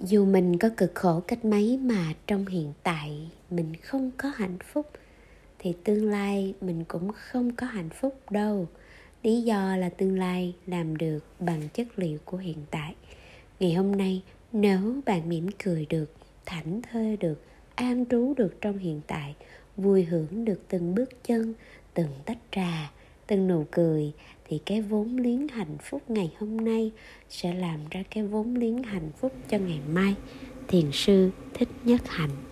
dù mình có cực khổ cách mấy mà trong hiện tại mình không có hạnh phúc, thì tương lai mình cũng không có hạnh phúc đâu. Lý do là tương lai làm được bằng chất liệu của hiện tại. Ngày hôm nay, nếu bạn mỉm cười được, thảnh thơi được, an trú được trong hiện tại, vui hưởng được từng bước chân, từng tách trà từng nụ cười thì cái vốn liếng hạnh phúc ngày hôm nay sẽ làm ra cái vốn liếng hạnh phúc cho ngày mai. Thiền sư thích nhất hạnh.